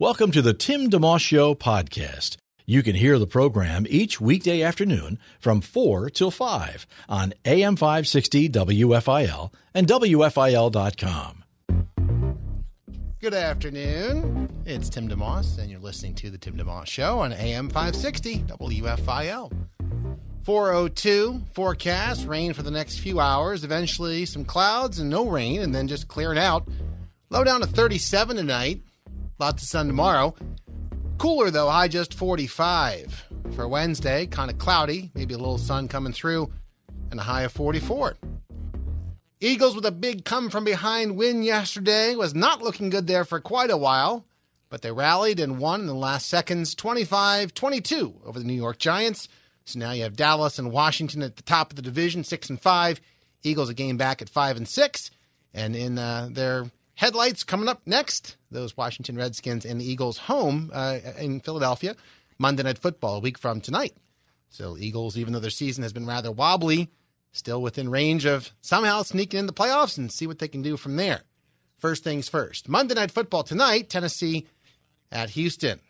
Welcome to the Tim DeMoss Show podcast. You can hear the program each weekday afternoon from 4 till 5 on AM 560 WFIL and WFIL.com. Good afternoon. It's Tim DeMoss, and you're listening to The Tim DeMoss Show on AM 560 WFIL. 402 forecast rain for the next few hours, eventually some clouds and no rain, and then just clearing out. Low down to 37 tonight. Lots of sun tomorrow. Cooler though, high just 45. For Wednesday, kind of cloudy, maybe a little sun coming through, and a high of 44. Eagles with a big come from behind win yesterday was not looking good there for quite a while, but they rallied and won in the last seconds 25 22 over the New York Giants. So now you have Dallas and Washington at the top of the division, 6 and 5. Eagles a game back at 5 and 6. And in uh, their Headlights coming up next. Those Washington Redskins and the Eagles home uh, in Philadelphia. Monday Night Football a week from tonight. So Eagles, even though their season has been rather wobbly, still within range of somehow sneaking in the playoffs and see what they can do from there. First things first. Monday Night Football tonight. Tennessee at Houston.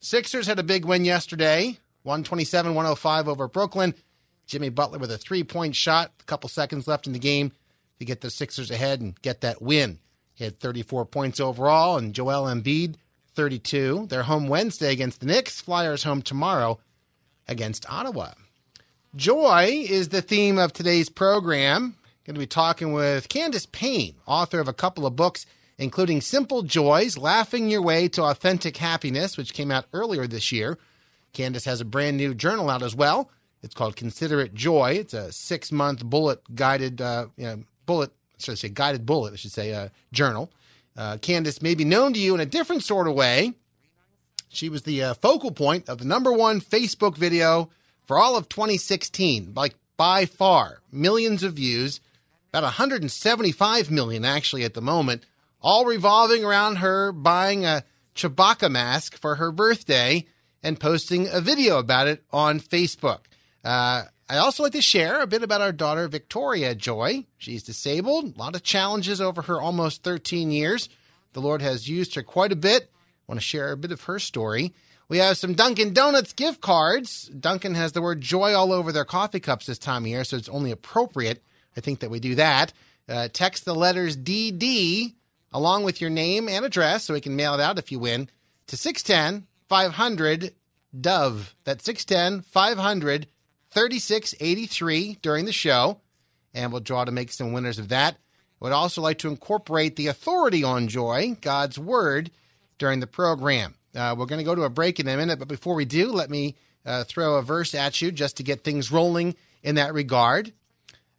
Sixers had a big win yesterday, 127-105 over Brooklyn. Jimmy Butler with a three-point shot, a couple seconds left in the game to get the Sixers ahead and get that win. Had 34 points overall, and Joel Embiid, 32. They're home Wednesday against the Knicks. Flyers home tomorrow against Ottawa. Joy is the theme of today's program. Going to be talking with Candace Payne, author of a couple of books, including Simple Joys Laughing Your Way to Authentic Happiness, which came out earlier this year. Candace has a brand new journal out as well. It's called Consider It Joy. It's a six month bullet guided, uh, you know, bullet should I say, guided bullet, I should say, uh, journal. Uh, Candace may be known to you in a different sort of way. She was the uh, focal point of the number one Facebook video for all of 2016, like by far, millions of views, about 175 million actually at the moment, all revolving around her buying a Chewbacca mask for her birthday and posting a video about it on Facebook. Uh, I also like to share a bit about our daughter, Victoria Joy. She's disabled, a lot of challenges over her almost 13 years. The Lord has used her quite a bit. I want to share a bit of her story. We have some Dunkin' Donuts gift cards. Dunkin' has the word joy all over their coffee cups this time of year, so it's only appropriate, I think, that we do that. Uh, text the letters DD along with your name and address so we can mail it out if you win to 610 500 Dove. That's 610 500 3683 during the show, and we'll draw to make some winners of that. I would also like to incorporate the authority on joy, God's word, during the program. Uh, we're going to go to a break in a minute, but before we do, let me uh, throw a verse at you just to get things rolling in that regard.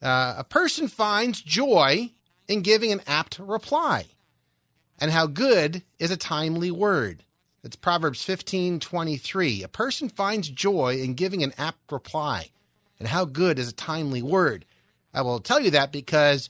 Uh, a person finds joy in giving an apt reply, and how good is a timely word. It's Proverbs 15:23. A person finds joy in giving an apt reply, and how good is a timely word. I will tell you that because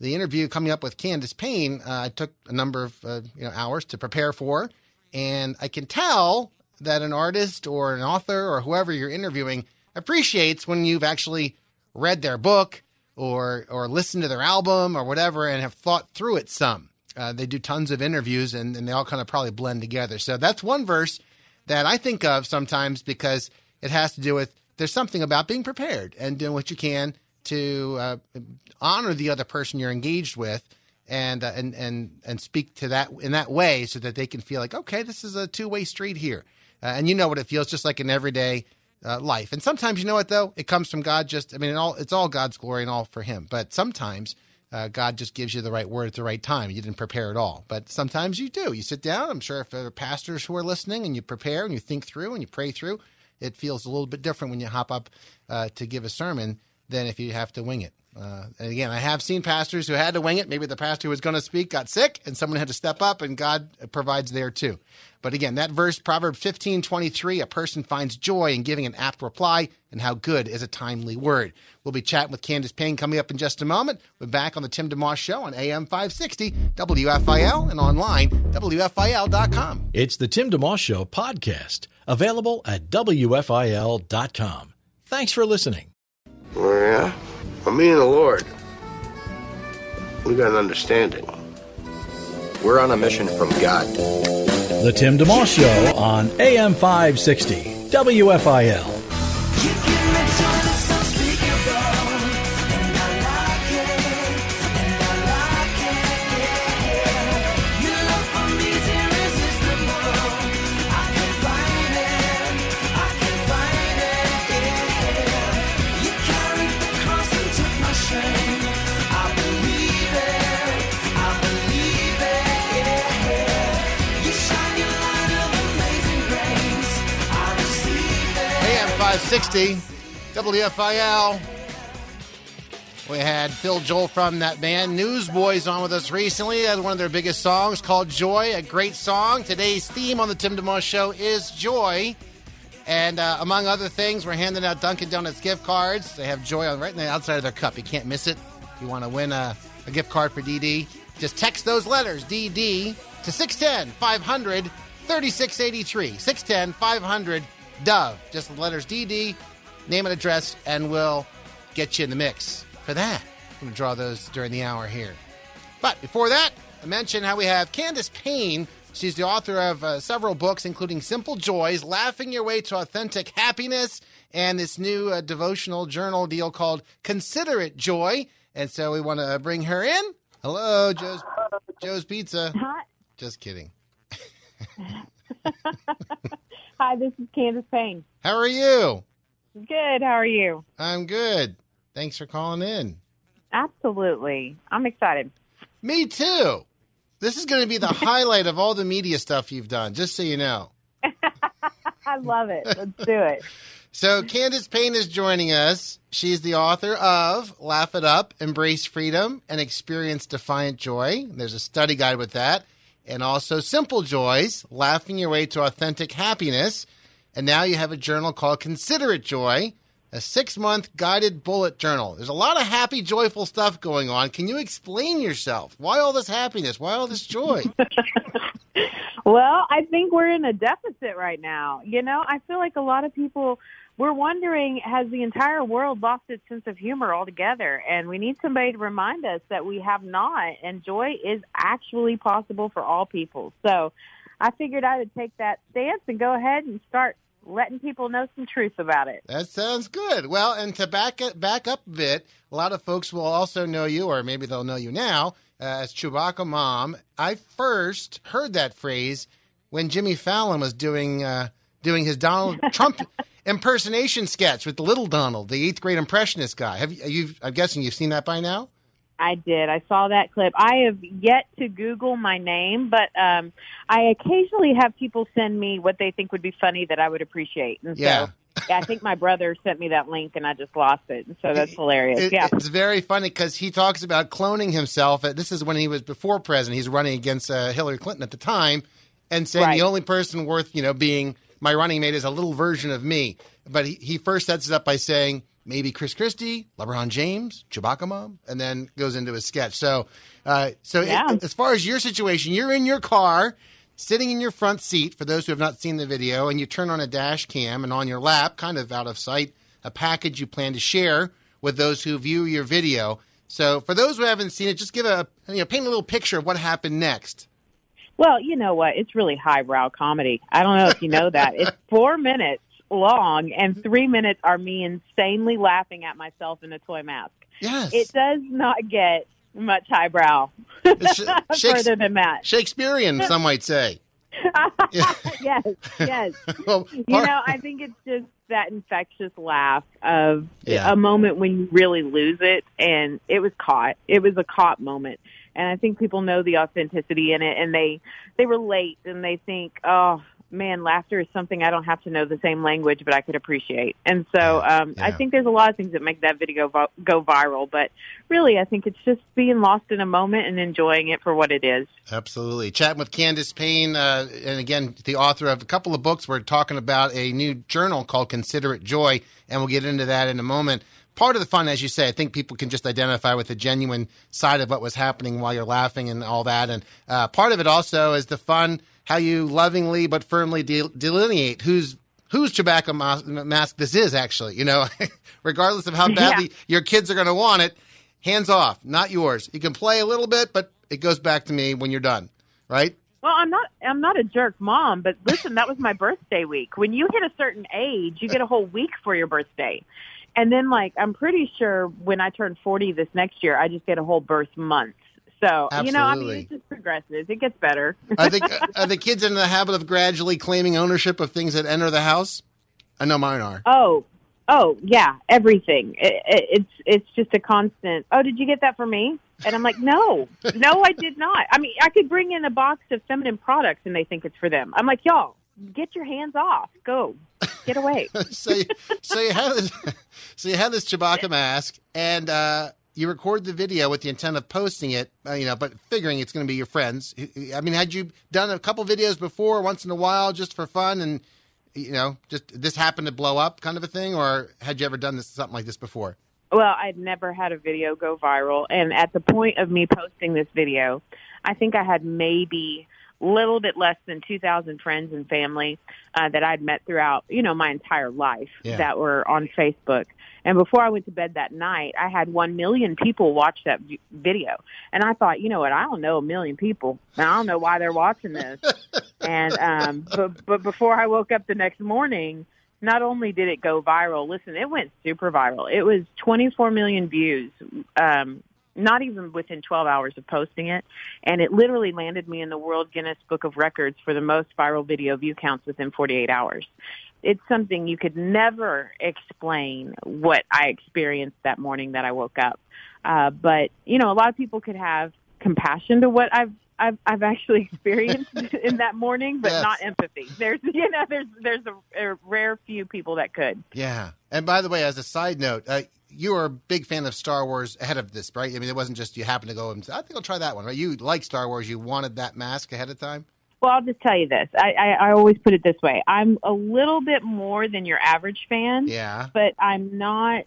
the interview coming up with Candace Payne, uh, I took a number of uh, you know hours to prepare for, and I can tell that an artist or an author or whoever you're interviewing appreciates when you've actually read their book or or listened to their album or whatever and have thought through it some. Uh, they do tons of interviews and, and they all kind of probably blend together. So that's one verse that I think of sometimes because it has to do with there's something about being prepared and doing what you can to uh, honor the other person you're engaged with and uh, and and and speak to that in that way so that they can feel like okay this is a two-way street here. Uh, and you know what it feels just like in everyday uh, life. And sometimes you know what though? It comes from God just I mean it all it's all God's glory and all for him. But sometimes uh, God just gives you the right word at the right time. You didn't prepare at all, but sometimes you do. You sit down. I'm sure if there are pastors who are listening, and you prepare and you think through and you pray through, it feels a little bit different when you hop up uh, to give a sermon than if you have to wing it Uh, and again, I have seen pastors who had to wing it. Maybe the pastor who was going to speak got sick and someone had to step up, and God provides there too. But again, that verse, Proverbs fifteen twenty three, a person finds joy in giving an apt reply, and how good is a timely word. We'll be chatting with Candace Payne coming up in just a moment. We're back on the Tim DeMoss Show on AM 560, WFIL, and online, WFIL.com. It's the Tim DeMoss Show podcast, available at WFIL.com. Thanks for listening. Oh, yeah? Well, me and the Lord, we got an understanding. We're on a mission from God. The Tim DeMoss Show on AM 560, WFIL. AM 560, WFIL. We had Phil Joel from that band Newsboys on with us recently. That was one of their biggest songs called Joy, a great song. Today's theme on the Tim DeMoss Show is joy. And uh, among other things, we're handing out Dunkin' Donuts gift cards. They have joy on right on the outside of their cup. You can't miss it. If you want to win a, a gift card for DD, just text those letters, DD, to 610 500 3683. 610 500 Dove. Just the letters DD, name and address, and we'll get you in the mix for that. I'm going to draw those during the hour here. But before that, I mentioned how we have Candace Payne. She's the author of uh, several books, including Simple Joys, Laughing Your Way to Authentic Happiness, and this new uh, devotional journal deal called Consider It Joy. And so we want to bring her in. Hello, Joe's, Joe's Pizza. Hi. Just kidding. Hi, this is Candace Payne. How are you? Good. How are you? I'm good. Thanks for calling in. Absolutely. I'm excited. Me too. This is going to be the highlight of all the media stuff you've done, just so you know. I love it. Let's do it. So, Candace Payne is joining us. She's the author of Laugh It Up, Embrace Freedom, and Experience Defiant Joy. There's a study guide with that. And also Simple Joys, Laughing Your Way to Authentic Happiness. And now you have a journal called Consider It Joy, a six month guided bullet journal. There's a lot of happy, joyful stuff going on. Can you explain yourself? Why all this happiness? Why all this joy? Well, I think we're in a deficit right now. You know, I feel like a lot of people we're wondering has the entire world lost its sense of humor altogether and we need somebody to remind us that we have not and joy is actually possible for all people. So, I figured I would take that stance and go ahead and start letting people know some truth about it. That sounds good. Well, and to back it back up a bit, a lot of folks will also know you, or maybe they'll know you now uh, as Chewbacca Mom. I first heard that phrase when Jimmy Fallon was doing uh, doing his Donald Trump impersonation sketch with the little Donald, the eighth grade impressionist guy. Have you? You've, I'm guessing you've seen that by now. I did. I saw that clip. I have yet to Google my name, but um, I occasionally have people send me what they think would be funny that I would appreciate. And Yeah. so I think my brother sent me that link and I just lost it. And so that's hilarious. It- yeah. It's very funny because he talks about cloning himself. This is when he was before president. He's running against uh, Hillary Clinton at the time, and saying Right. the only person worth you know being my running mate is a little version of me. But he, he first sets it up by saying maybe Chris Christie, LeBron James, Chewbacca Mom, and then goes into his sketch. So, uh, so it- as far as your situation, you're in your car. Sitting in your front seat, for those who have not seen the video, and you turn on a dash cam, and on your lap, kind of out of sight, a package you plan to share with those who view your video. So, for those who haven't seen it, just give a you know paint a little picture of what happened next. Well, you know what? It's really highbrow comedy. I don't know if you know that. It's four minutes long, and three minutes are me insanely laughing at myself in a toy mask. Yes, It does not get much highbrow further than that. Shakespearean, some might say. yes, yes. Well, You know, I think it's just that infectious laugh of Yeah. a moment when you really lose it, and it was caught. It was a caught moment, and I think people know the authenticity in it, and they they relate, and they think, oh, man, laughter is something I don't have to know the same language, but I could appreciate. And so um, I think there's a lot of things that make that video vo- go viral. But really, I think it's just being lost in a moment and enjoying it for what it is. Absolutely. Chatting with Candace Payne, uh, and again, the author of a couple of books. We're talking about a new journal called Consider It Joy, and we'll get into that in a moment. Part of the fun, as you say, I think people can just identify with the genuine side of what was happening while you're laughing and all that. And uh, part of it also is the fun, how you lovingly but firmly de- delineate who's whose Chewbacca mask this is. Actually, you know, regardless of how badly Yeah. your kids are going to want it, hands off, not yours. You can play a little bit, but it goes back to me when you're done, right? Well, I'm not I'm not a jerk mom, but listen, that was my birthday week. When you hit a certain age, you get a whole week for your birthday. And then like I'm pretty sure when I turn 40 this next year, I just get a whole birth month. So, you know, I mean, Absolutely. it just progresses. It gets better. Are the, are the kids in the habit of gradually claiming ownership of things that enter the house? Uh, I know mine are. Oh, oh yeah, everything. It, it, it's it's just a constant. Oh, did you get that for me? And I'm like, no, no, I did not. I mean, I could bring in a box of feminine products and they think it's for them. I'm like, y'all, get your hands off. Go, get away. so, you, so you have this, so you have this Chewbacca mask, and uh, you record the video with the intent of posting it. Uh, you know, but figuring it's going to be your friends. I mean, had you done a couple videos before, once in a while, just for fun, and you know, just this happened to blow up, kind of a thing, or had you ever done this something like this before? Well, I'd never had a video go viral, and at the point of me posting this video, I think I had maybe little bit less than 2,000 friends and family uh, that I'd met throughout, you know, my entire life Yeah. that were on Facebook. And before I went to bed that night, I had 1 million people watch that video. And I thought, you know what, I don't know a million people. And I don't know why they're watching this. and um but but before I woke up the next morning, not only did it go viral, listen, it went super viral. It was 24 million views. Um not even within 12 hours of posting it, and it literally landed me in the World Guinness Book of Records for the most viral video view counts within 48 hours. It's something you could never explain what I experienced that morning that I woke up. Uh, but you know, a lot of people could have compassion to what I've I've, I've actually experienced in that morning, but Yes. not empathy. There's you know there's there's a, a rare few people that could. Yeah. And by the way, as a side note, uh, you were a big fan of Star Wars ahead of this, right? I mean, it wasn't just you happened to go and say, I think I'll try that one, right? You like Star Wars. You wanted that mask ahead of time. Well, I'll just tell you this. I, I, I always put it this way. I'm a little bit more than your average fan. Yeah. But I'm not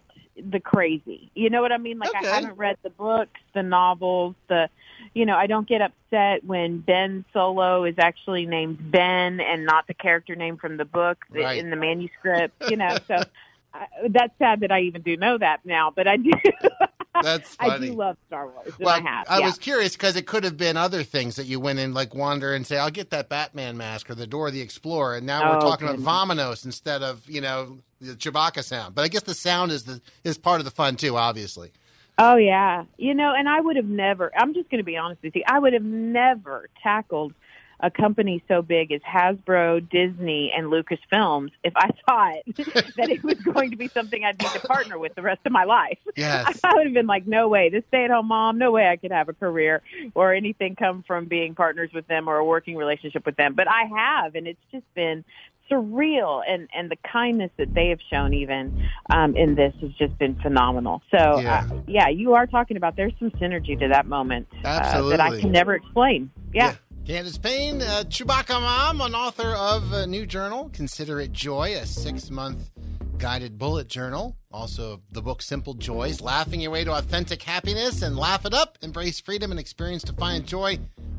the crazy. You know what I mean? Like Okay. I haven't read the books, the novels, the you know, I don't get upset when Ben Solo is actually named Ben and not the character name from the book Right. in the manuscript, you know. So I, that's sad that I even do know that now, but I do That's I do love Star Wars. well, I have. yeah. was curious because it could have been other things that you went in, like wander and say, "I'll get that Batman mask" or the Dora the Explorer. And now we're Oh, talking goodness. about Vámonos instead of you know the Chewbacca sound. But I guess the sound is the is part of the fun too, obviously. Oh yeah, you know, and I would have never. I'm just going to be honest with you. I would have never tackled a company so big as Hasbro, Disney, and Lucasfilms if I thought that it was going to be something I'd need to partner with the rest of my life. Yes. I would have been like, no way, this stay-at-home mom, no way I could have a career or anything come from being partners with them or a working relationship with them. But I have, and it's just been surreal and and the kindness that they have shown even um in this has just been phenomenal so Yeah. uh, yeah you are talking about there's some synergy to that moment uh, that i can never explain yeah. Candace Payne, uh, Chewbacca mom, an author of a new journal, Consider It Joy, a six month guided bullet journal. Also, the book Simple Joys, laughing your way to authentic happiness and laugh it up, embrace freedom and experience defiant joy.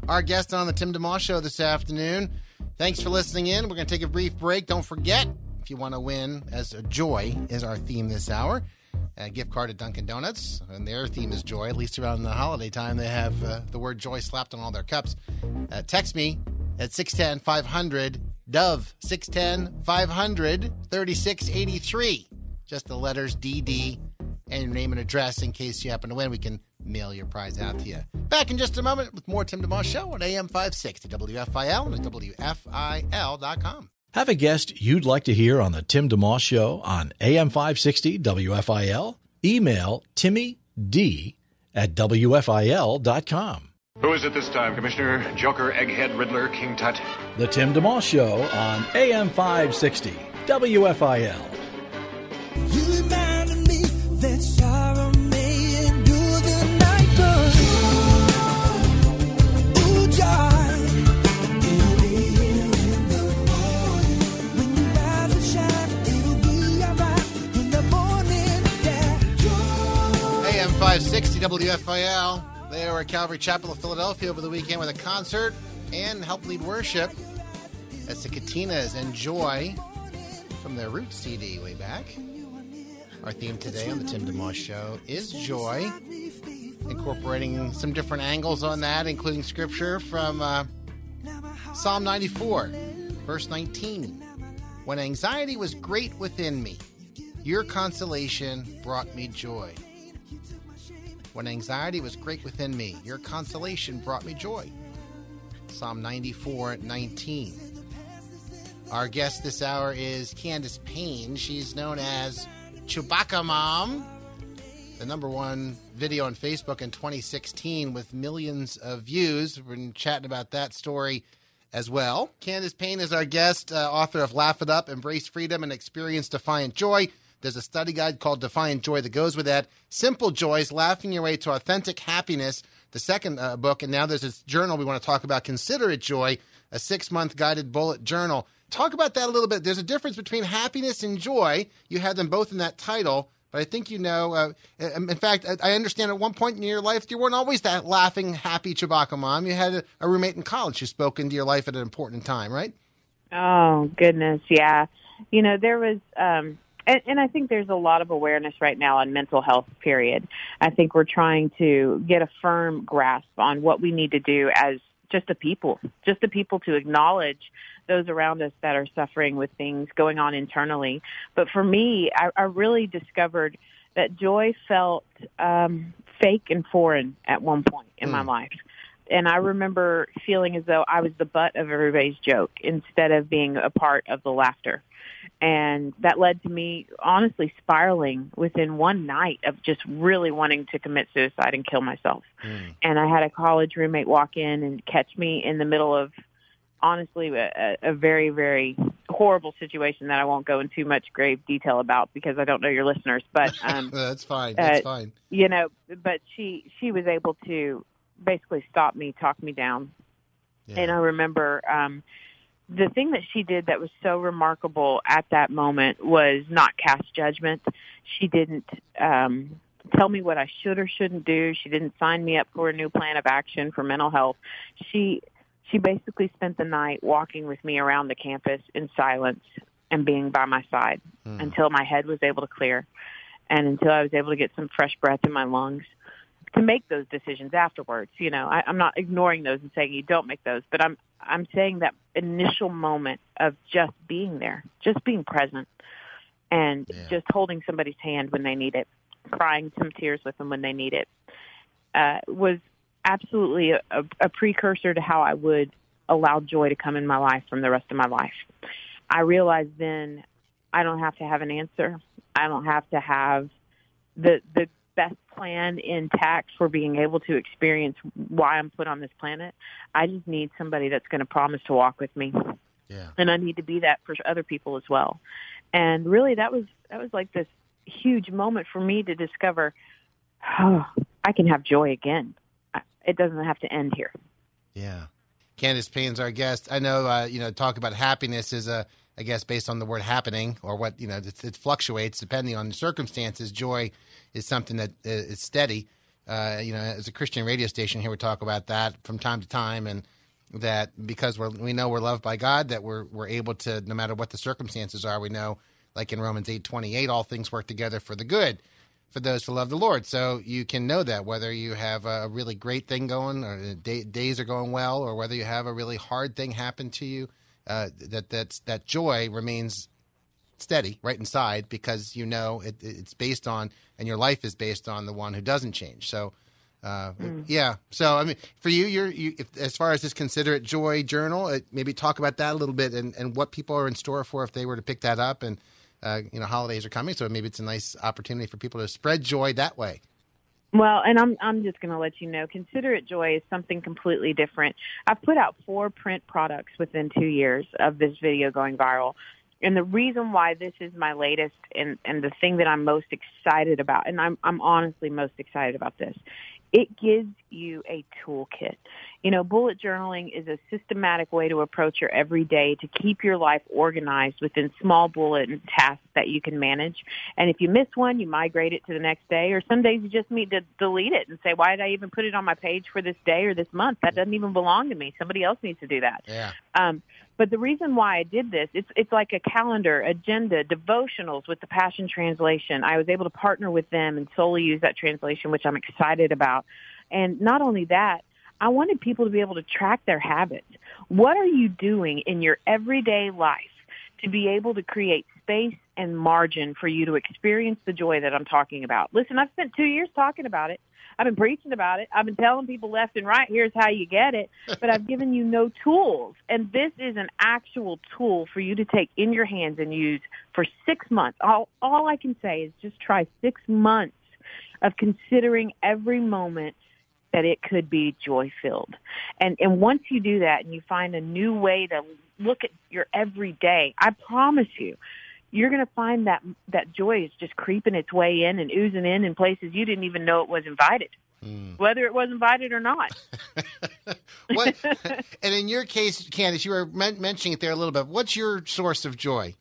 Our guest on the Tim DeMoss Show this afternoon. Thanks for listening in. We're going to take a brief break. Don't forget, if you want to win, as a joy is our theme this hour, a gift card at Dunkin' Donuts, and their theme is joy. At least around the holiday time, they have uh, the word joy slapped on all their cups. Uh, text me at 610 500 Dove 610 500 3683. Just the letters DD and your name and address in case you happen to win. We can mail your prize out to you. Back in just a moment with more Tim DeMoss Show on AM 560 WFIL and at WFIL.com. Have a guest you'd like to hear on the Tim DeMoss Show on AM 560 WFIL? Email Timmy D at WFIL.com. Who is it this time, Commissioner? Joker, Egghead, Riddler, King Tut? The Tim DeMoss Show on AM 560, WFIL. 560 WFIL. They were at Calvary Chapel of Philadelphia over the weekend with a concert and helped lead worship. That's the Katinas and Joy from their Roots CD way back. Our theme today on the Tim DeMoss Show is joy, incorporating some different angles on that, including scripture from uh, Psalm 94, verse 19. When anxiety was great within me, your consolation brought me joy. When anxiety was great within me, your consolation brought me joy. Psalm 94 19. Our guest this hour is Candace Payne. She's known as Chewbacca Mom, the number one video on Facebook in 2016 with millions of views. We're been chatting about that story as well. Candace Payne is our guest, uh, author of Laugh It Up, Embrace Freedom, and Experience Defiant Joy. There's a study guide called Defiant Joy that goes with that. Simple joys, laughing your way to authentic happiness. The second uh, book, and now there's this journal we want to talk about, Consider It Joy, a six month guided bullet journal. Talk about that a little bit. There's a difference between happiness and joy. You had them both in that title, but I think you know. Uh, in fact, I understand at one point in your life, you weren't always that laughing, happy Chewbacca mom. You had a, a roommate in college who spoke into your life at an important time, right? Oh goodness, yeah. You know, there was um and, and I think there's a lot of awareness right now on mental health, period. I think we're trying to get a firm grasp on what we need to do as just the people, just the people to acknowledge those around us that are suffering with things going on internally. But for me, I, I really discovered that joy felt um, fake and foreign at one point in mm. my life. And I remember feeling as though I was the butt of everybody's joke instead of being a part of the laughter and that led to me honestly spiraling within one night of just really wanting to commit suicide and kill myself. Mm. And I had a college roommate walk in and catch me in the middle of honestly a, a very very horrible situation that I won't go into much grave detail about because I don't know your listeners. But um, that's fine. That's uh, fine. You know, but she she was able to basically stop me, talk me down. Yeah. And I remember um, the thing that she did that was so remarkable at that moment was not cast judgment. She didn't um, tell me what I should or shouldn't do. She didn't sign me up for a new plan of action for mental health. She she basically spent the night walking with me around the campus in silence and being by my side mm. until my head was able to clear and until I was able to get some fresh breath in my lungs to make those decisions afterwards. You know, I, I'm not ignoring those and saying you don't make those, but I'm I'm saying that initial moment of just being there, just being present, and yeah. just holding somebody's hand when they need it, crying some tears with them when they need it, uh, was absolutely a, a, a precursor to how I would allow joy to come in my life from the rest of my life. I realized then I don't have to have an answer. I don't have to have the the best plan intact for being able to experience why I'm put on this planet. I just need somebody that's going to promise to walk with me. Yeah. And I need to be that for other people as well. And really that was that was like this huge moment for me to discover oh, I can have joy again. It doesn't have to end here. Yeah. Candace Payne's our guest. I know, uh, you know, talk about happiness is a, I guess, based on the word happening or what, you know, it, fluctuates depending on the circumstances. Joy is something that uh, steady. Uh, you know, as a Christian radio station here, we talk about that from time to time, and that because we know we're loved by God, that we're we're able to, no matter what the circumstances are, we know, like in Romans eight twenty eight, all things work together for the good for those who love the Lord. So you can know that whether you have a really great thing going, or day, days are going well, or whether you have a really hard thing happen to you, uh, that that's that joy remains steady right inside because you know it, it's based on and your life is based on the one who doesn't change. So uh, mm. yeah. So i mean for you you're you, if, as far as this consider it joy journal it, maybe talk about that a little bit and, and what people are in store for if they were to pick that up and uh, you know holidays are coming so maybe it's a nice opportunity for people to spread joy that way Well, and I'm I'm just going to let you know. Consider it joy is something completely different. I've put out four print products within two years of this video going viral, and the reason why this is my latest and and the thing that I'm most excited about, and I'm I'm honestly most excited about this, it gives you a toolkit. You know, bullet journaling is a systematic way to approach your everyday to keep your life organized within small bullet tasks that you can manage. And if you miss one, you migrate it to the next day, or some days you just need to delete it and say, why did I even put it on my page for this day or this month? That doesn't even belong to me. Somebody else needs to do that. Yeah. Um, but the reason why I did this, it's it's like a calendar, agenda, devotionals with the Passion Translation. I was able to partner with them and solely use that translation, which I'm excited about. And not only that, I wanted people to be able to track their habits. What are you doing in your everyday life to be able to create space and margin for you to experience the joy that I'm talking about? Listen, I've spent two years talking about it. I've been preaching about it. I've been telling people left and right, here's how you get it, but I've given you no tools. And this is an actual tool for you to take in your hands and use for six months. All, all I can say is just try six months of considering every moment that it could be joy filled. And and once you do that and you find a new way to look at your everyday, I promise you, you're going to find that that joy is just creeping its way in and oozing in in places you didn't even know it was invited. Hmm. Whether it was invited or not. What? and in your case, Candace, you were men- mentioning it there a little bit. What's your source of joy?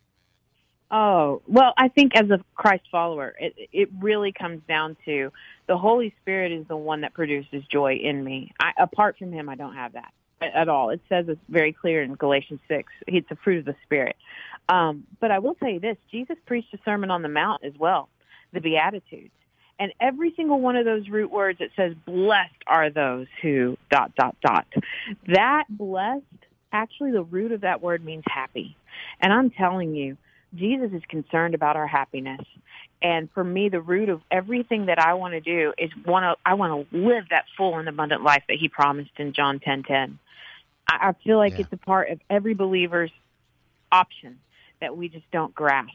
Oh, well, I think as a Christ follower, it, it really comes down to the Holy Spirit is the one that produces joy in me. I, apart from Him, I don't have that at, at all. It says it's very clear in Galatians 6. It's a fruit of the Spirit. Um, but I will tell you this, Jesus preached a Sermon on the Mount as well, the Beatitudes. And every single one of those root words, it says, blessed are those who dot, dot, dot. That blessed, actually the root of that word means happy. And I'm telling you, Jesus is concerned about our happiness. And for me, the root of everything that I want to do is want to, I want to live that full and abundant life that he promised in John 10, 10. I, I feel like Yeah. it's a part of every believer's option that we just don't grasp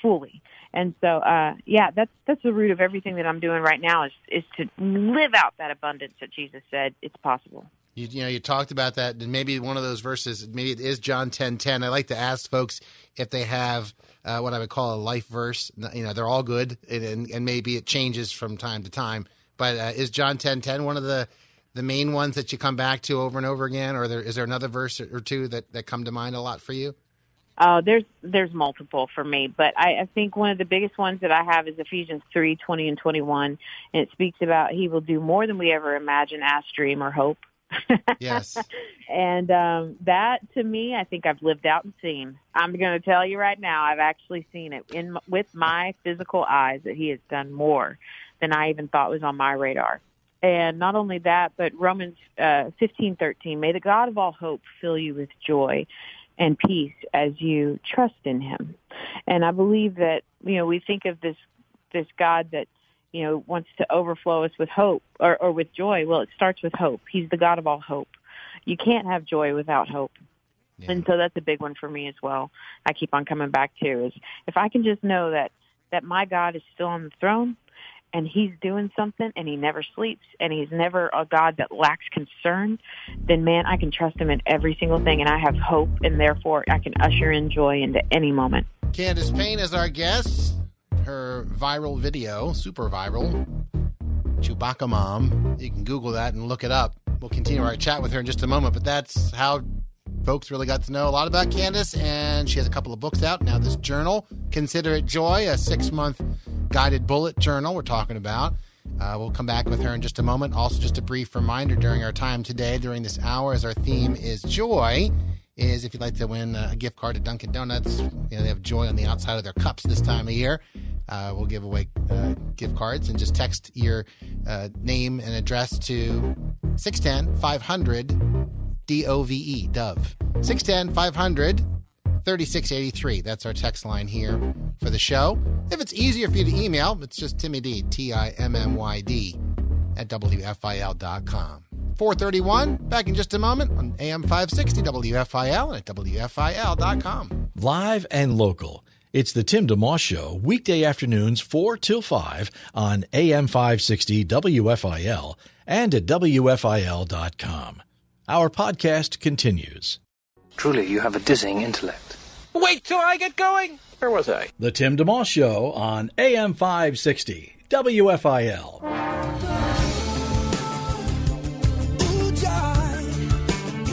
fully. And so, uh, yeah, that's, that's the root of everything that I'm doing right now is, is to live out that abundance that Jesus said it's possible. You, you know, you talked about that, and maybe one of those verses, maybe it is John ten ten. I like to ask folks if they have uh, what I would call a life verse. You know, they're all good, and, and, and maybe it changes from time to time. But uh, is John ten ten one of the the main ones that you come back to over and over again, or there, is there another verse or two that, that come to mind a lot for you? Uh, there's there's multiple for me, but I, I think one of the biggest ones that I have is Ephesians three twenty and twenty one, and it speaks about He will do more than we ever imagine, ask, dream, or hope. Yes. and um, that to me, I think I've lived out and seen. I'm going to tell you right now, I've actually seen it in with my physical eyes that He has done more than I even thought was on my radar. And not only that, but Romans uh, fifteen thirteen, may the God of all hope fill you with joy and peace as you trust in him. And I believe that, you know, we think of this this God that, you know, wants to overflow us with hope or, or with joy. Well, it starts with hope. He's the God of all hope. You can't have joy without hope. And so that's a big one for me as well. I keep on coming back to is if I can just know that that my God is still on the throne and he's doing something and he never sleeps and he's never a God that lacks concern, then man, I can trust him in every single thing and I have hope and therefore I can usher in joy into any moment. Candace Payne is our guest. Her viral video, super viral, Chewbacca Mom. You can Google that and look it up. We'll continue our chat with her in just a moment, but that's how folks really got to know a lot about Candace, and she has a couple of books out. Now, this journal, Consider It Joy, a six month guided bullet journal we're talking about. Uh, we'll come back with her in just a moment. Also, just a brief reminder during our time today, during this hour, as our theme is joy, is if you'd like to win a gift card to Dunkin' Donuts, you know, they have joy on the outside of their cups this time of year. Uh, we'll give away uh, gift cards and just text your uh, name and address to 610 500 DOVE, Dove. 610 500 3683. That's our text line here for the show. If it's easier for you to email, it's just Timmy D, T I M M Y D, at WFIL.com. 431, back in just a moment on AM 560 WFIL and at WFIL.com. Live and local. It's the Tim DeMoss Show, weekday afternoons 4 till 5 on AM 560 WFIL and at WFIL.com. Our podcast continues. Truly, you have a dizzying intellect. Wait till I get going. Where was I? The Tim DeMoss Show on AM 560 WFIL. Ooh, joy.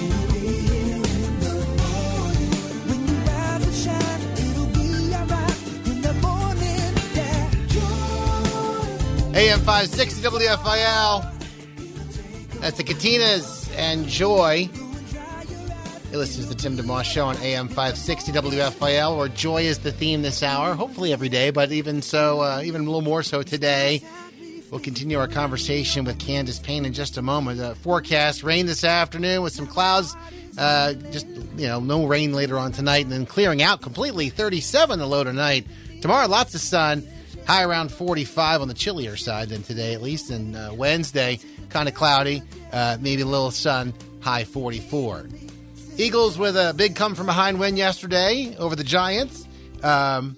It'll be here in the morning. When you rise and shine, it'll be alright in the morning. Yeah, joy. AM 560 WFIL. That's the Katinas and Joy. Hey, listen to the Tim DeMoss Show on AM 560 WFIL, where joy is the theme this hour. Hopefully every day, but even so, uh, even a little more so today. We'll continue our conversation with Candace Payne in just a moment. Uh, forecast rain this afternoon with some clouds. Uh, just, you know, no rain later on tonight, and then clearing out completely. 37 the low tonight. Tomorrow, lots of sun. High around 45 on the chillier side than today, at least. And uh, Wednesday, kind of cloudy. Uh, maybe a little sun. High 44. Eagles with a big come from behind win yesterday over the Giants. Um,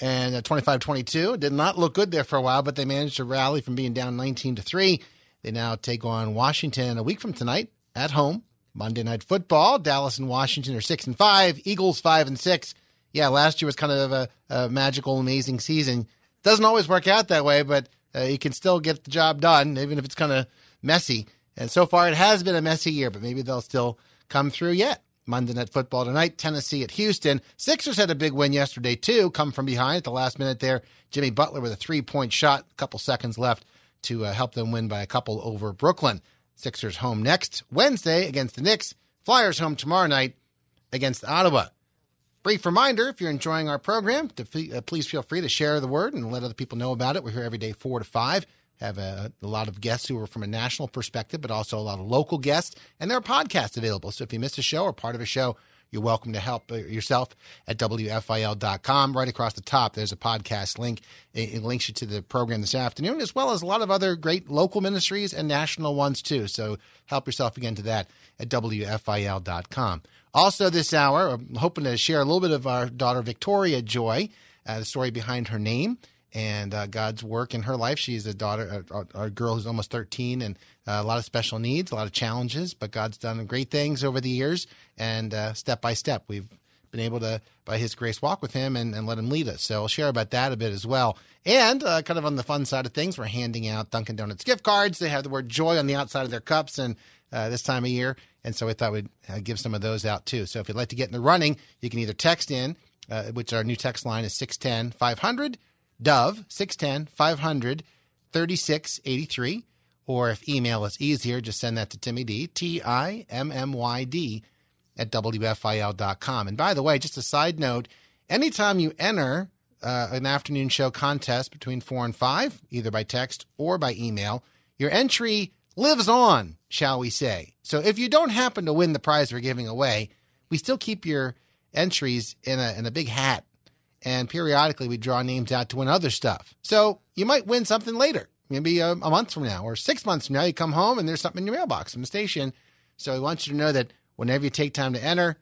and 25 22. Did not look good there for a while, but they managed to rally from being down 19 to 3. They now take on Washington a week from tonight at home. Monday Night Football. Dallas and Washington are 6 and 5. Eagles 5 and 6. Yeah, last year was kind of a, a magical, amazing season. Doesn't always work out that way, but uh, you can still get the job done, even if it's kind of messy. And so far, it has been a messy year, but maybe they'll still come through yet. Monday Night Football tonight, Tennessee at Houston. Sixers had a big win yesterday, too, come from behind at the last minute there. Jimmy Butler with a three point shot, a couple seconds left to uh, help them win by a couple over Brooklyn. Sixers home next Wednesday against the Knicks. Flyers home tomorrow night against Ottawa. Brief reminder if you're enjoying our program, to, uh, please feel free to share the word and let other people know about it. We're here every day, 4 to 5. Have a, a lot of guests who are from a national perspective, but also a lot of local guests. And there are podcasts available. So if you missed a show or part of a show, you're welcome to help uh, yourself at WFIL.com. Right across the top, there's a podcast link. It, it links you to the program this afternoon, as well as a lot of other great local ministries and national ones, too. So help yourself again to that at WFIL.com. Also, this hour, I'm hoping to share a little bit of our daughter Victoria Joy, uh, the story behind her name and uh, God's work in her life. She's a daughter, a, a girl who's almost 13, and uh, a lot of special needs, a lot of challenges, but God's done great things over the years. And uh, step by step, we've been able to, by His grace, walk with Him and, and let Him lead us. So I'll share about that a bit as well. And uh, kind of on the fun side of things, we're handing out Dunkin' Donuts gift cards. They have the word joy on the outside of their cups, and uh, this time of year. And so we thought we'd uh, give some of those out too. So if you'd like to get in the running, you can either text in, which our new text line is 610 500 Dove 610 500 3683. Or if email is easier, just send that to Timmy D, T I M M Y D, at WFIL.com. And by the way, just a side note anytime you enter uh, an afternoon show contest between 4 and 5, either by text or by email, your entry lives on, shall we say. So if you don't happen to win the prize we're giving away, we still keep your entries in a, in a big hat and periodically we draw names out to win other stuff. So you might win something later, maybe a, a, month from now or six months from now. You come home and there's something in your mailbox from the station. So we want you to know that whenever you take time to enter,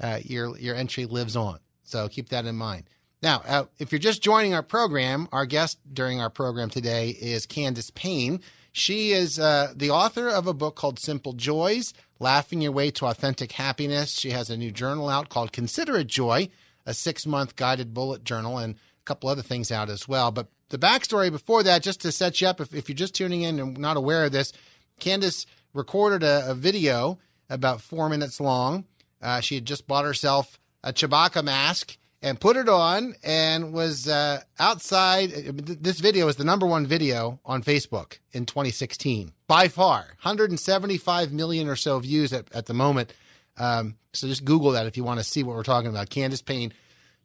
uh, your your entry lives on. So keep that in mind. Now, uh, if you're just joining our program, our guest during our program today is Candace Payne. She is uh, the author of a book called Simple Joys Laughing Your Way to Authentic Happiness. She has a new journal out called Consider It Joy a six month guided bullet journal, and a couple other things out as well. But the backstory before that, just to set you up, if, if you're just tuning in and not aware of this, Candace recorded a, a video about four minutes long. Uh, she had just bought herself a Chewbacca mask and put it on and was uh, outside. This video is the number one video on Facebook in 2016 by far. 175 million or so views at, at the moment. Um, so just Google that if you want to see what we're talking about. Candace Payne,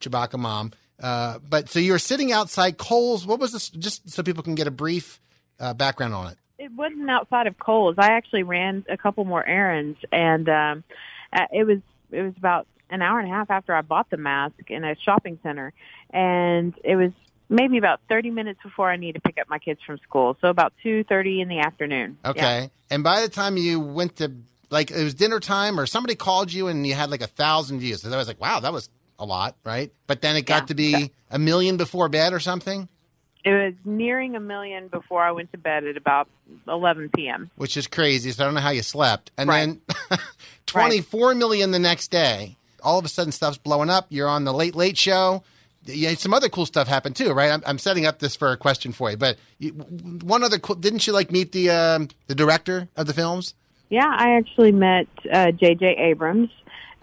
Chewbacca mom. Uh, but so you were sitting outside Kohl's. What was this? Just so people can get a brief uh, background on it. It wasn't outside of Kohl's. I actually ran a couple more errands, and um, uh, it was it was about an hour and a half after I bought the mask in a shopping center, and it was maybe about 30 minutes before I need to pick up my kids from school. So about 2:30 in the afternoon. Okay. Yeah. And by the time you went to like it was dinner time or somebody called you and you had like a thousand views. So I was like, wow, that was a lot, right? But then it got to be a million before bed or something, It was nearing a million before I went to bed at about 11 p.m. which is crazy. So I don't know how you slept. And Right. then 24 million the next day. All of a sudden, stuff's blowing up. You're on the Late Late Show. Yeah, some other cool stuff happened too, right? I'm, I'm setting up this for a question for you, but you, one other cool, didn't you like meet the um, the director of the films? Yeah, I actually met uh, J.J. Abrams.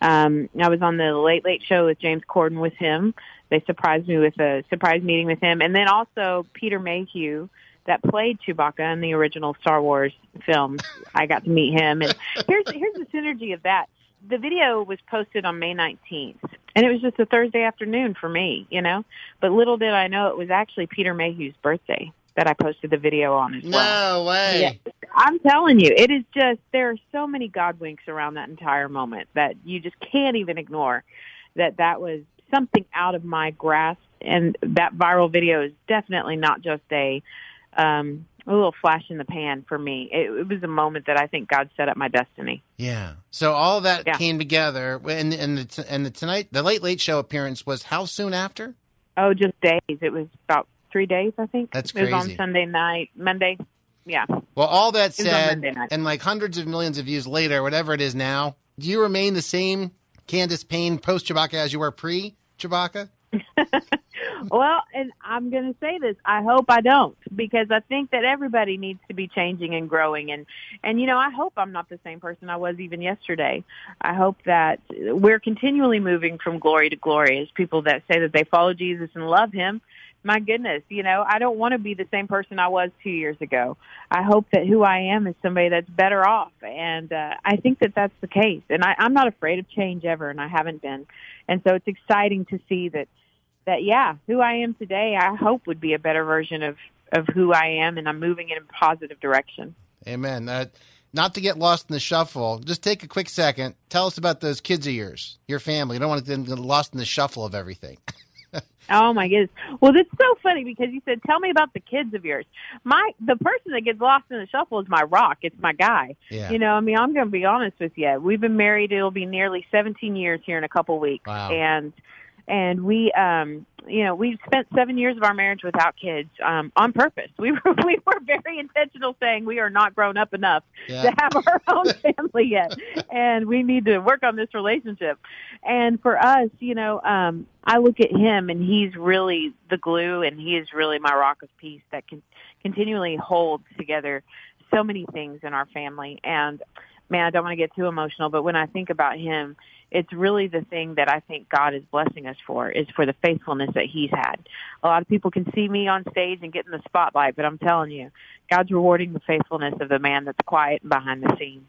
Um, I was on the Late Late Show with James Corden with him. They surprised me with a surprise meeting with him, and then also Peter Mayhew that played Chewbacca in the original Star Wars films. I got to meet him, and here's here's the synergy of that. The video was posted on May 19th, and it was just a Thursday afternoon for me, you know. But little did I know it was actually Peter Mayhew's birthday that I posted the video on as well. No way. Yeah. I'm telling you, it is just there are so many God winks around that entire moment that you just can't even ignore. That that was something out of my grasp, and that viral video is definitely not just a um, a little flash in the pan for me. It, it was a moment that I think God set up my destiny. Yeah. So all that Yeah. came together, and and the, and the tonight the Late Late Show appearance was how soon after? Oh, just days. It was about three days, I think. That's crazy. It was on Sunday night, Monday. Yeah. Well, all that It was on said, and like hundreds of millions of views later, whatever it is now, do you remain the same Candace Payne post Chewbacca as you were pre Chewbacca? Well, and I'm going to say this. I hope I don't because I think that everybody needs to be changing and growing. And, and, you know, I hope I'm not the same person I was even yesterday. I hope that we're continually moving from glory to glory as people that say that they follow Jesus and love him. My goodness, you know, I don't want to be the same person I was two years ago. I hope that who I am is somebody that's better off. And, uh, I think that that's the case. And I, I'm not afraid of change ever, and I haven't been. And so it's exciting to see that that yeah, who I am today, I hope would be a better version of of who I am, and I'm moving in a positive direction. Amen. Uh, not to get lost in the shuffle, just take a quick second. Tell us about those kids of yours, your family. You don't want to get lost in the shuffle of everything. Oh my goodness! Well, that's so funny because you said, "Tell me about the kids of yours." My the person that gets lost in the shuffle is my rock. It's my guy. Yeah. You know, I mean, I'm going to be honest with you. We've been married. It'll be nearly 17 years here in a couple weeks, Wow. and and we um you know we spent seven years of our marriage without kids um on purpose. We were we were very intentional saying we are not grown up enough Yeah. to have our own family yet. And we need to work on this relationship. And for us you know um i look at him and he's really the glue and he is really my rock of peace that can continually hold together so many things in our family. And man i don't want to get too emotional but when i think about him it's really the thing that I think God is blessing us for is for the faithfulness that he's had. A lot of people can see me on stage and get in the spotlight, but I'm telling you, God's rewarding the faithfulness of the man that's quiet and behind the scenes.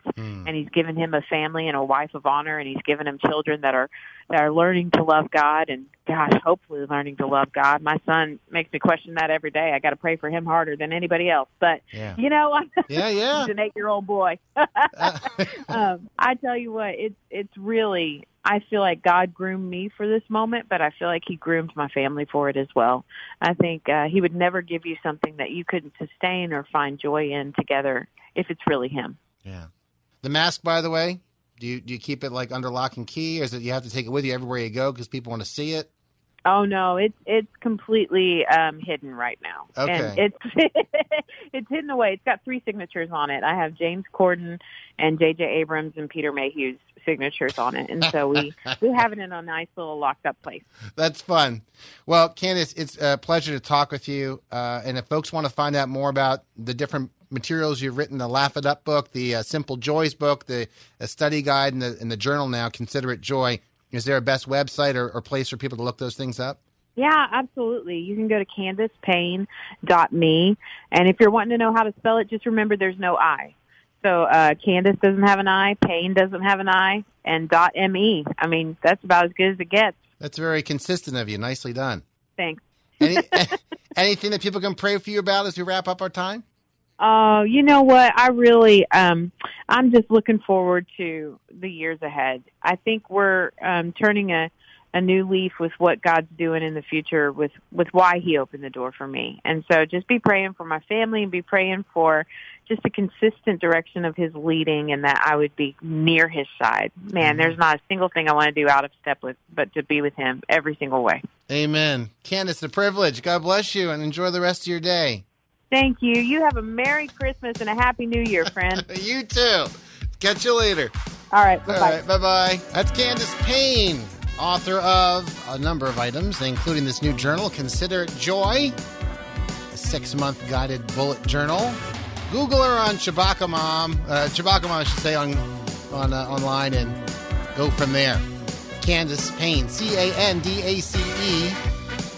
And he's given him a family and a wife of honor and he's given him children that are that are learning to love God and gosh, hopefully learning to love God. My son makes me question that every day. I got to pray for him harder than anybody else. But Yeah. you know, Yeah, yeah. he's an 8-year-old boy. um, I tell you what, it's it's really. I feel like God groomed me for this moment, but I feel like He groomed my family for it as well. I think uh, He would never give you something that you couldn't sustain or find joy in together if it's really Him. Yeah. The mask, by the way, do you do you keep it like under lock and key, or is it you have to take it with you everywhere you go because people want to see it? Oh no, it's it's completely um hidden right now. And Okay. it's it's hidden away. It's got three signatures on it. I have James Corden and JJ Abrams and Peter Mayhew's signatures on it. And so we we have it in a nice little locked up place. That's fun. Well, Candace, it's a pleasure to talk with you. Uh, and if folks want to find out more about the different materials you've written, the Laugh It Up book, the uh, Simple Joys book, the a study guide, and the, and the journal now, Consider It Joy, is there a best website or, or place for people to look those things up? Yeah, absolutely. You can go to CandacePayne.me. And if you're wanting to know how to spell it, just remember there's no I. So uh, Candace doesn't have an I, Payne doesn't have an I, and dot .me. I mean, that's about as good as it gets. That's very consistent of you. Nicely done. Thanks. Any, anything that people can pray for you about as we wrap up our time? Oh, you know what? I really, um, I'm just looking forward to the years ahead. I think we're um, turning a, a new leaf with what God's doing in the future with, with why He opened the door for me. And so just be praying for my family and be praying for, just a consistent direction of his leading and that I would be near his side. Man, there's not a single thing I want to do out of step with, but to be with him every single way. Amen. Candace, a privilege. God bless you and enjoy the rest of your day. Thank you. You have a Merry Christmas and a Happy New Year, friend. you too. Catch you later. All right. Bye-bye. right, bye bye. That's Candace Payne, author of a number of items, including this new journal, Consider It Joy, a six month guided bullet journal. Google her on Chewbacca Mom, uh, Chewbacca Mom, I should say, on, on uh, online and go from there. Candace Payne, C A N D A C E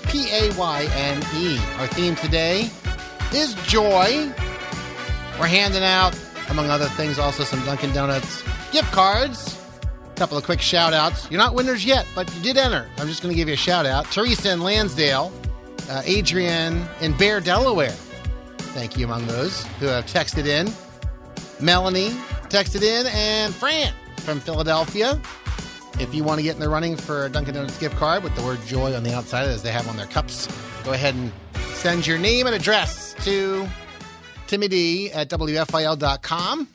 P A Y N E. Our theme today is joy. We're handing out, among other things, also some Dunkin' Donuts gift cards. A couple of quick shout outs. You're not winners yet, but you did enter. I'm just going to give you a shout out. Teresa in Lansdale, uh, Adrian in Bear, Delaware. Thank you among those who have texted in. Melanie texted in, and Fran from Philadelphia. If you want to get in the running for a Dunkin' Donuts gift card with the word joy on the outside, as they have on their cups, go ahead and send your name and address to Timmy D at WFIL.com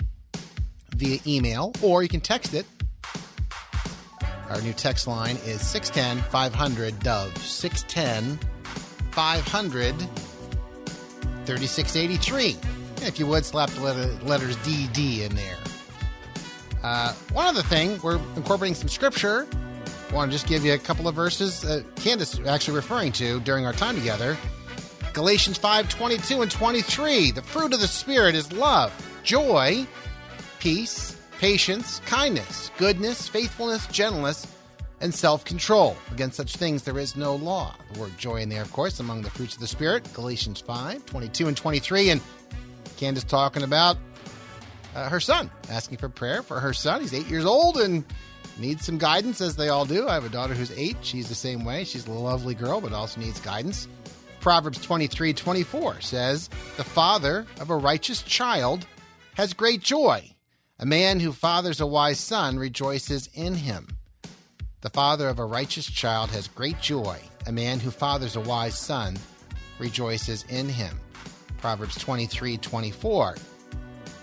via email, or you can text it. Our new text line is 610 500 Dove. 610 500 3683. If you would, slap the letter, letters DD in there. Uh, one other thing, we're incorporating some scripture. I want to just give you a couple of verses uh, Candace actually referring to during our time together. Galatians 5 22 and 23. The fruit of the Spirit is love, joy, peace, patience, kindness, goodness, faithfulness, gentleness, and self control. Against such things there is no law. The word joy in there, of course, among the fruits of the Spirit. Galatians 5 22 and 23. And Candace talking about uh, her son, asking for prayer for her son. He's eight years old and needs some guidance, as they all do. I have a daughter who's eight. She's the same way. She's a lovely girl, but also needs guidance. Proverbs 23 24 says, The father of a righteous child has great joy. A man who fathers a wise son rejoices in him. The father of a righteous child has great joy. A man who fathers a wise son rejoices in him. Proverbs 23 24.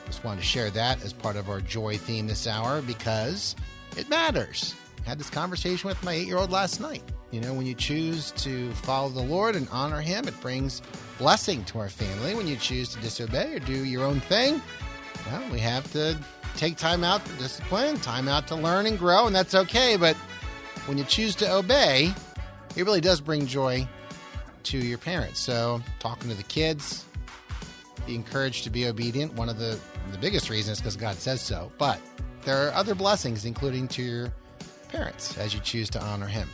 Just wanted to share that as part of our joy theme this hour because it matters. I had this conversation with my eight year old last night. You know, when you choose to follow the Lord and honor Him, it brings blessing to our family. When you choose to disobey or do your own thing, well, we have to take time out for discipline, time out to learn and grow, and that's okay. But when you choose to obey, it really does bring joy to your parents. So, talking to the kids, be encouraged to be obedient. One of the the biggest reasons because God says so. But there are other blessings, including to your parents, as you choose to honor Him.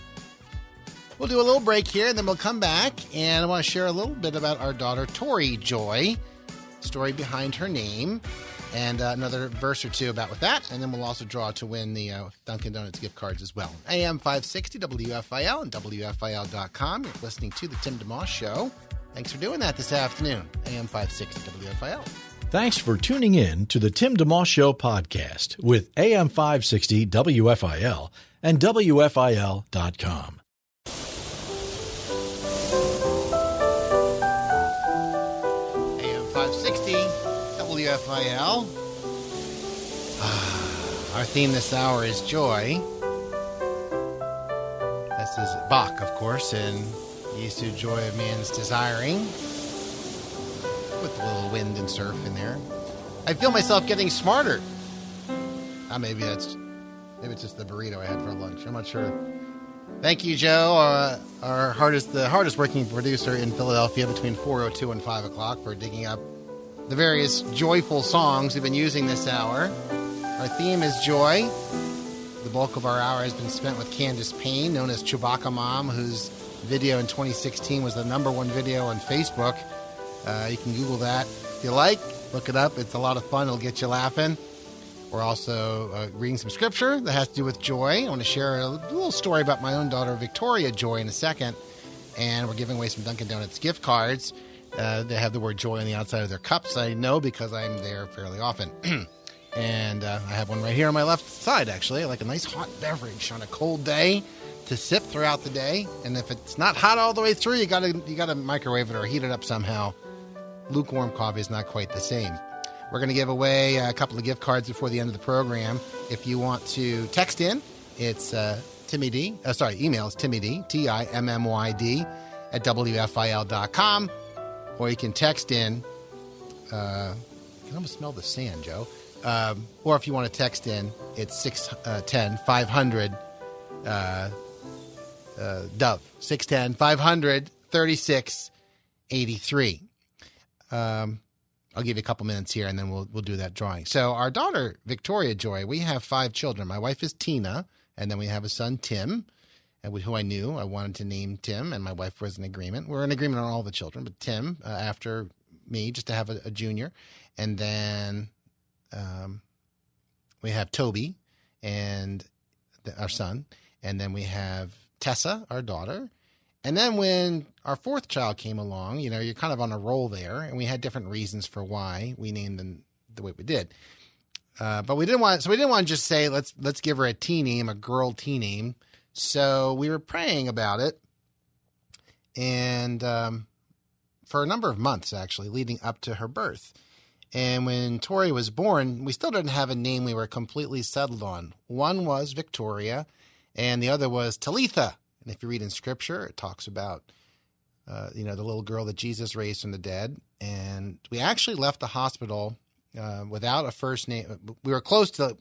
We'll do a little break here, and then we'll come back, and I want to share a little bit about our daughter Tori Joy, story behind her name, and uh, another verse or two about with that, and then we'll also draw to win the uh, Dunkin' Donuts gift cards as well. AM 560 WFIL and WFIL.com. You're listening to the Tim DeMoss Show. Thanks for doing that this afternoon. AM 560 WFIL. Thanks for tuning in to the Tim DeMoss Show podcast with AM 560 WFIL and WFIL.com. WFIL. Our theme this hour is joy. This is Bach, of course, and Jesu joy of man's desiring. With a little wind and surf in there. I feel myself getting smarter. Ah, maybe that's maybe it's just the burrito I had for lunch. I'm not sure. Thank you, Joe, uh, our hardest, the hardest working producer in Philadelphia between 4:02 and 5 o'clock for digging up the various joyful songs we've been using this hour. Our theme is joy. The bulk of our hour has been spent with Candace Payne, known as Chewbacca Mom, whose video in 2016 was the number one video on Facebook. Uh, you can Google that if you like. Look it up. It's a lot of fun. It'll get you laughing. We're also uh, reading some scripture that has to do with joy. I want to share a little story about my own daughter, Victoria Joy, in a second. And we're giving away some Dunkin' Donuts gift cards. Uh, they have the word joy on the outside of their cups. I know because I'm there fairly often. and uh, I have one right here on my left side, actually, like a nice hot beverage on a cold day to sip throughout the day. And if it's not hot all the way through, you gotta you gotta microwave it or heat it up somehow. Lukewarm coffee is not quite the same. We're to give away a couple of gift cards before the end of the program. If you want to text in, it's uh, Timmy D. Uh, sorry, email is Timmy D, T I M M Y D, at WFIL.com. Or you can text in. Uh, you can almost smell the sand, Joe. Um, or if you want to text in, it's 610 500 uh, uh, Dove. 610 500 36 83. Um, I'll give you a couple minutes here and then we'll, we'll do that drawing. So, our daughter, Victoria Joy, we have five children. My wife is Tina, and then we have a son, Tim, who I knew. I wanted to name Tim, and my wife was in agreement. We're in agreement on all the children, but Tim, uh, after me, just to have a, a junior. And then um, we have Toby and the, our son, and then we have Tessa, our daughter. And then when our fourth child came along, you know, you're kind of on a roll there, and we had different reasons for why we named them the way we did. Uh, but we didn't want, so we didn't want to just say let's let's give her a T name, a girl T name. So we were praying about it, and um, for a number of months actually, leading up to her birth. And when Tori was born, we still didn't have a name we were completely settled on. One was Victoria, and the other was Talitha. And if you read in Scripture, it talks about uh, you know the little girl that Jesus raised from the dead. And we actually left the hospital uh, without a first name. We were close to.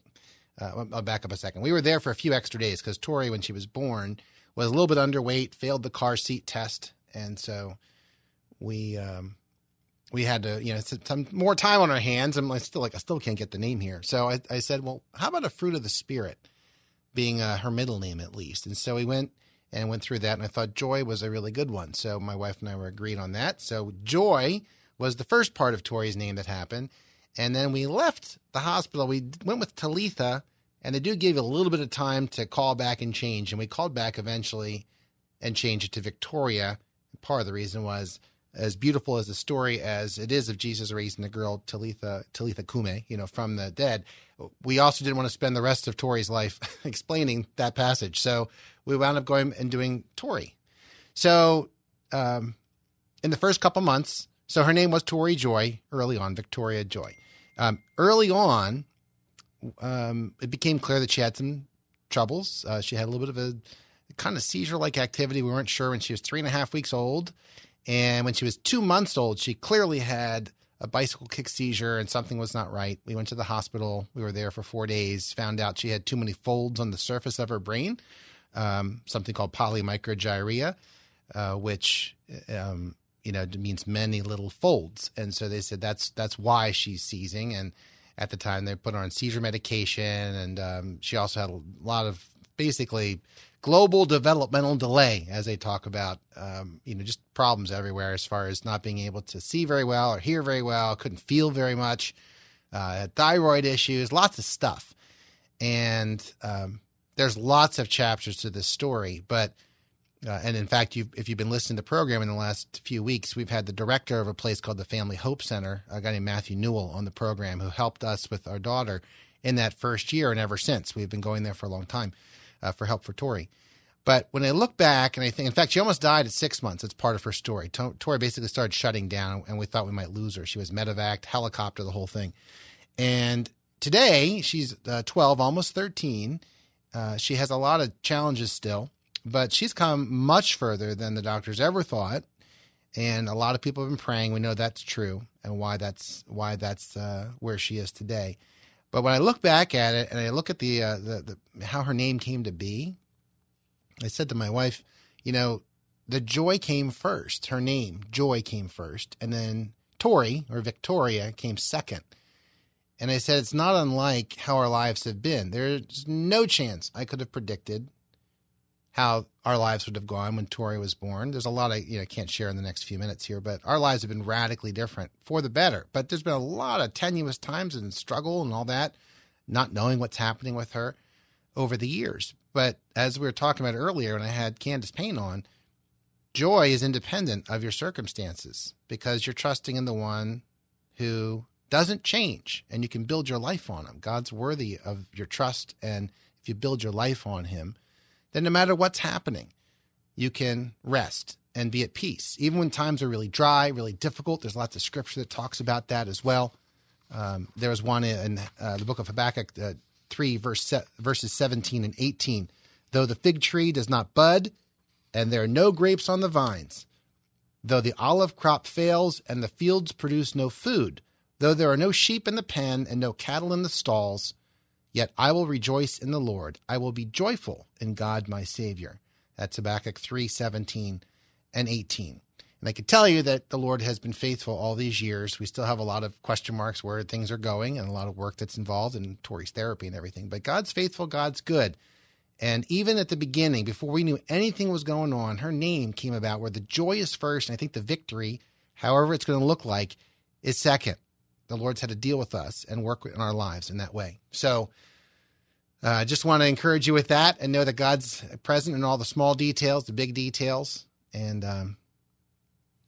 Uh, I'll back up a second. We were there for a few extra days because Tori, when she was born, was a little bit underweight, failed the car seat test, and so we um, we had to, you know, some more time on our hands. I'm still like, I still can't get the name here. So I, I said, well, how about a fruit of the spirit being uh, her middle name at least? And so we went and went through that, and I thought Joy was a really good one. So my wife and I were agreed on that. So Joy was the first part of Tori's name that happened. And then we left the hospital. We went with Talitha, and they do give you a little bit of time to call back and change. And we called back eventually and changed it to Victoria. Part of the reason was as beautiful as the story as it is of Jesus raising the girl Talitha Talitha Kume, you know, from the dead. We also didn't want to spend the rest of Tori's life explaining that passage, so we wound up going and doing Tori. So, um, in the first couple months, so her name was Tori Joy early on, Victoria Joy. Um, early on, um, it became clear that she had some troubles. Uh, she had a little bit of a kind of seizure like activity. We weren't sure when she was three and a half weeks old. And when she was two months old, she clearly had a bicycle kick seizure and something was not right. We went to the hospital. We were there for four days, found out she had too many folds on the surface of her brain, um, something called polymicrogyria, uh, which, um, you know, means many little folds. And so they said that's that's why she's seizing. And at the time, they put her on seizure medication. And um, she also had a lot of basically global developmental delay, as they talk about, um, you know, just problems everywhere as far as not being able to see very well or hear very well, couldn't feel very much, uh, thyroid issues, lots of stuff. And um, there's lots of chapters to this story, but. Uh, and in fact, you've, if you've been listening to the program in the last few weeks, we've had the director of a place called the Family Hope Center, a guy named Matthew Newell, on the program who helped us with our daughter in that first year and ever since. We've been going there for a long time uh, for help for Tori. But when I look back and I think, in fact, she almost died at six months. It's part of her story. Tori basically started shutting down, and we thought we might lose her. She was medevaced, helicopter, the whole thing. And today, she's uh, 12, almost 13. Uh, she has a lot of challenges still, but she's come much further than the doctors ever thought. And a lot of people have been praying. We know that's true, and why that's why that's uh, where she is today. But when I look back at it and I look at the, uh, the, the how her name came to be, I said to my wife, you know, the joy came first. Her name, Joy, came first, and then Tori or Victoria came second. And I said, it's not unlike how our lives have been. There's no chance I could have predicted how our lives would have gone when Tori was born. There's a lot I you know can't share in the next few minutes here, but our lives have been radically different for the better. But there's been a lot of tenuous times and struggle and all that, not knowing what's happening with her over the years. But as we were talking about earlier, when I had Candace Payne on, joy is independent of your circumstances because you're trusting in the one who doesn't change and you can build your life on him. God's worthy of your trust. And if you build your life on him, then no matter what's happening, you can rest and be at peace. Even when times are really dry, really difficult, there's lots of scripture that talks about that as well. Um, there was one in uh, the book of Habakkuk uh, 3, verse se- verses 17 and 18. Though the fig tree does not bud, and there are no grapes on the vines, though the olive crop fails, and the fields produce no food, though there are no sheep in the pen, and no cattle in the stalls, yet I will rejoice in the Lord. I will be joyful in God my Savior. That's Habakkuk 3, 17 and 18. And I can tell you that the Lord has been faithful all these years. We still have a lot of question marks where things are going and a lot of work that's involved in Tori's therapy and everything. But God's faithful, God's good. And even at the beginning, before we knew anything was going on, her name came about where the joy is first. And I think the victory, however it's going to look like, is second. The Lord's had to deal with us and work in our lives in that way. So I uh, just want to encourage you with that and know that God's present in all the small details, the big details. And um,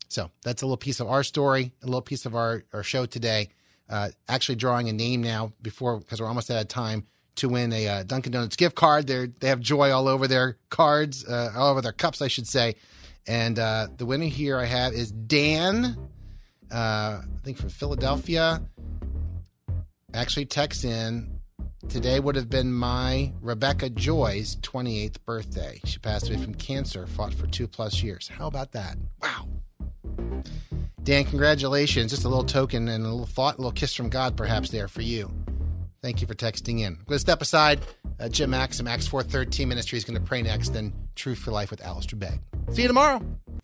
so that's a little piece of our story, a little piece of our, our show today. Uh, actually, drawing a name now before because we're almost out of time to win a uh, Dunkin' Donuts gift card. They they have joy all over their cards, uh, all over their cups, I should say. And uh, the winner here I have is Dan, uh, I think from Philadelphia. Actually, texts in. Today would have been my Rebecca Joy's 28th birthday. She passed away from cancer, fought for two plus years. How about that? Wow. Dan, congratulations. Just a little token and a little thought, a little kiss from God, perhaps, there for you. Thank you for texting in. I'm going to step aside. Uh, Jim Maxim, Acts 413 Ministry, is going to pray next, then Truth for Life with Alistair Begg. See you tomorrow.